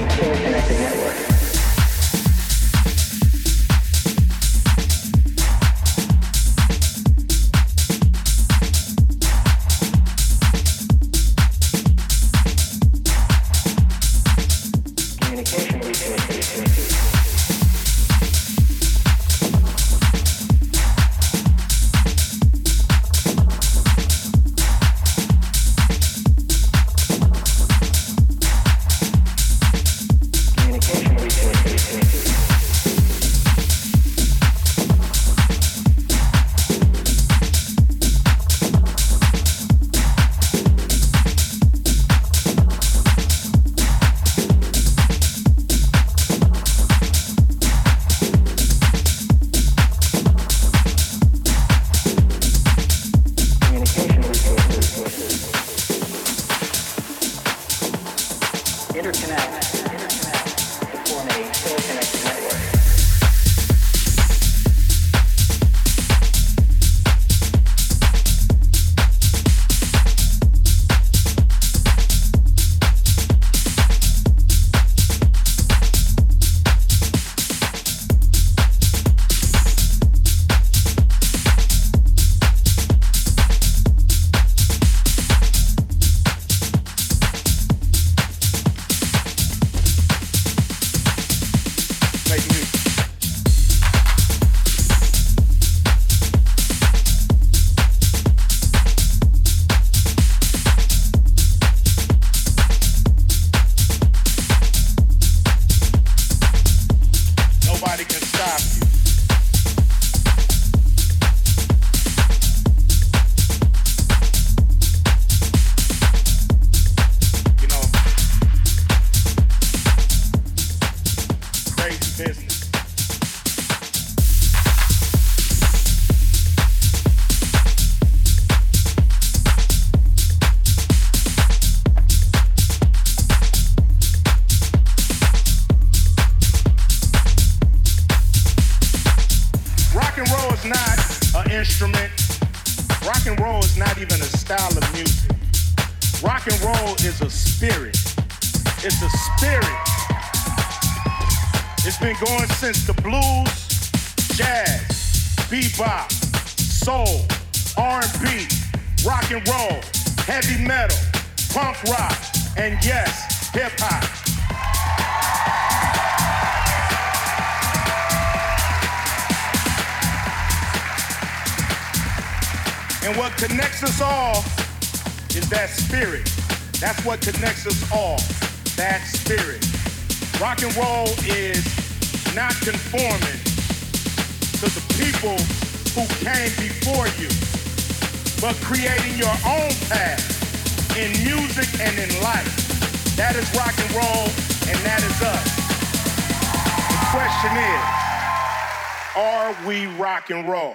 connected network. roll is a spirit. It's a spirit. It's been going since the blues, jazz, bebop, soul, R&B, rock and roll, heavy metal, punk rock, and yes, hip hop. And what connects us all is that spirit. That's what connects us all, that spirit. Rock and roll is not conforming to the people who came before you, but creating your own path in music and in life. That is rock and roll, and that is us. The question is, are we rock and roll?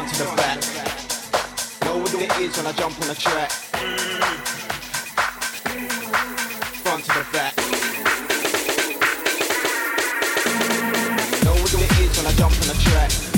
front to the back. Know what it is when I jump on the track. Front to the back. Know what it is when I jump on the track.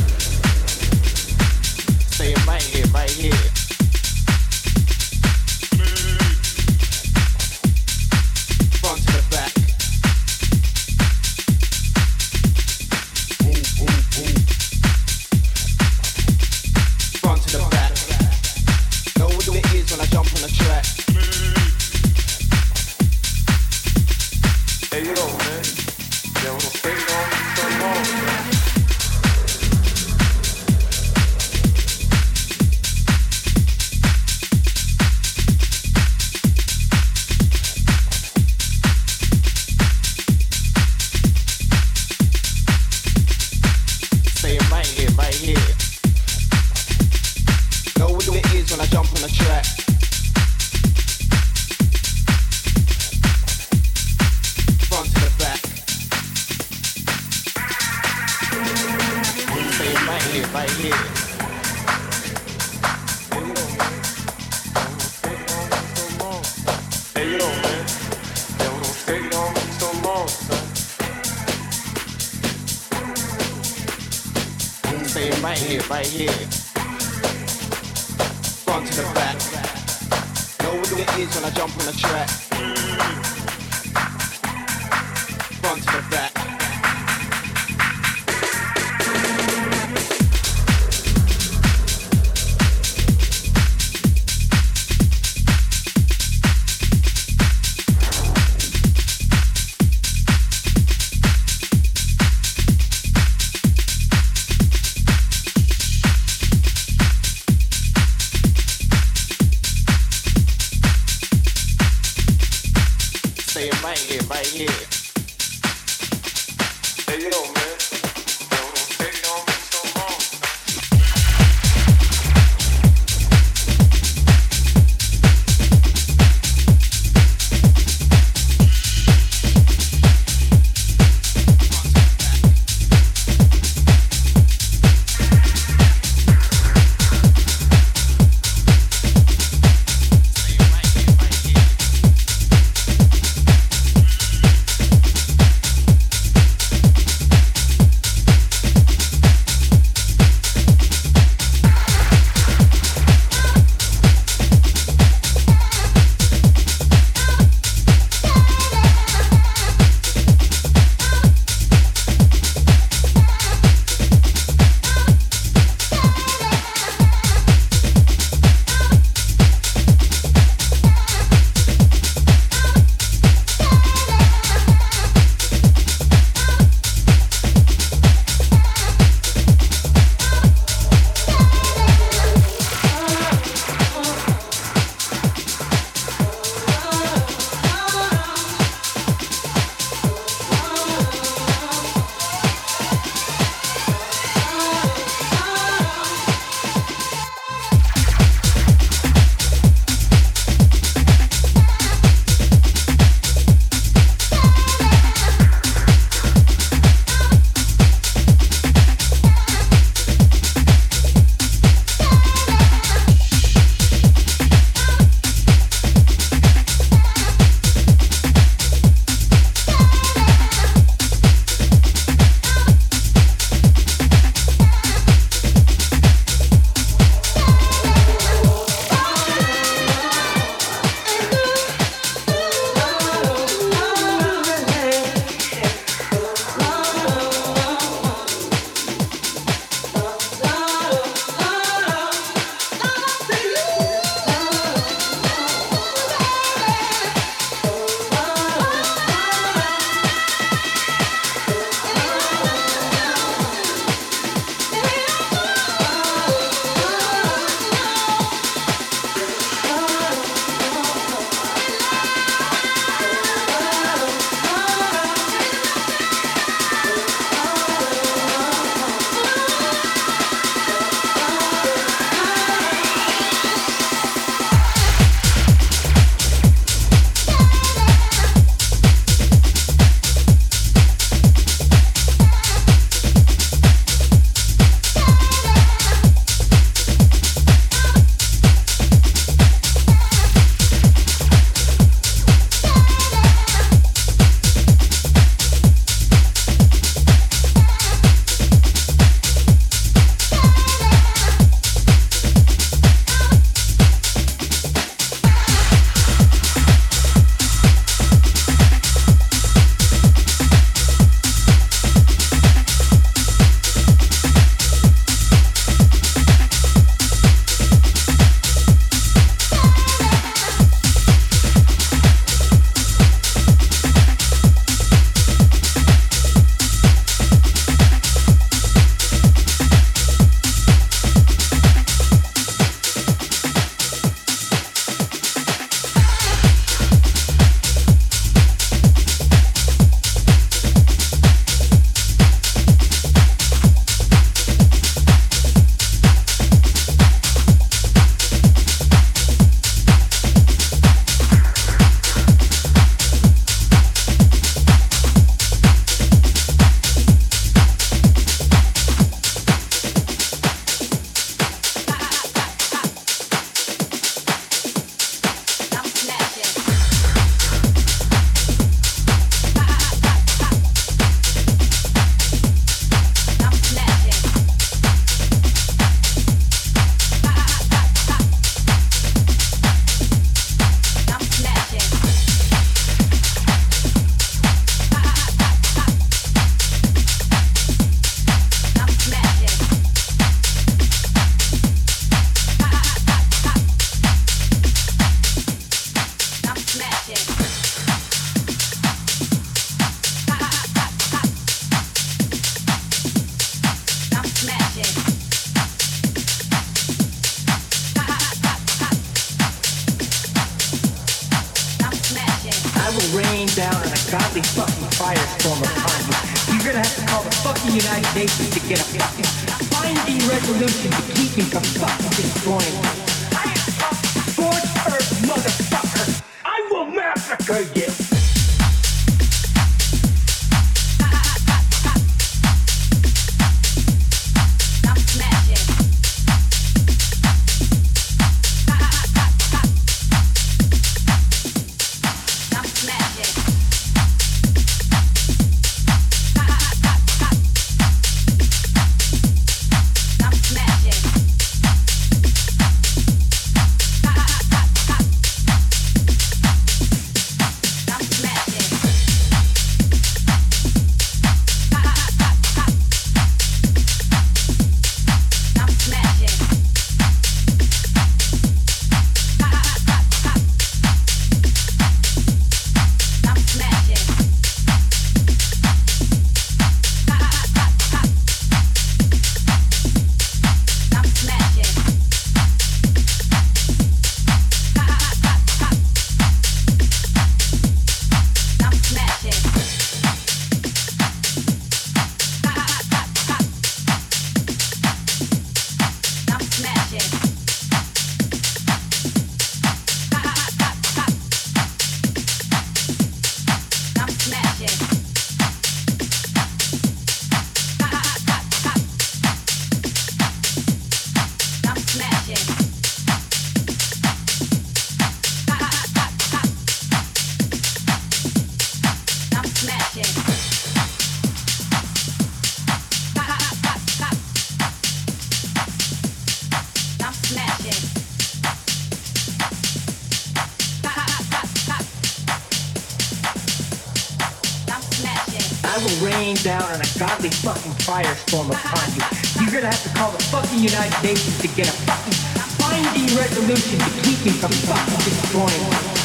rain down on a godly fucking firestorm upon you. You're gonna have to call the fucking United Nations to get a fucking binding resolution to keep you from fucking destroying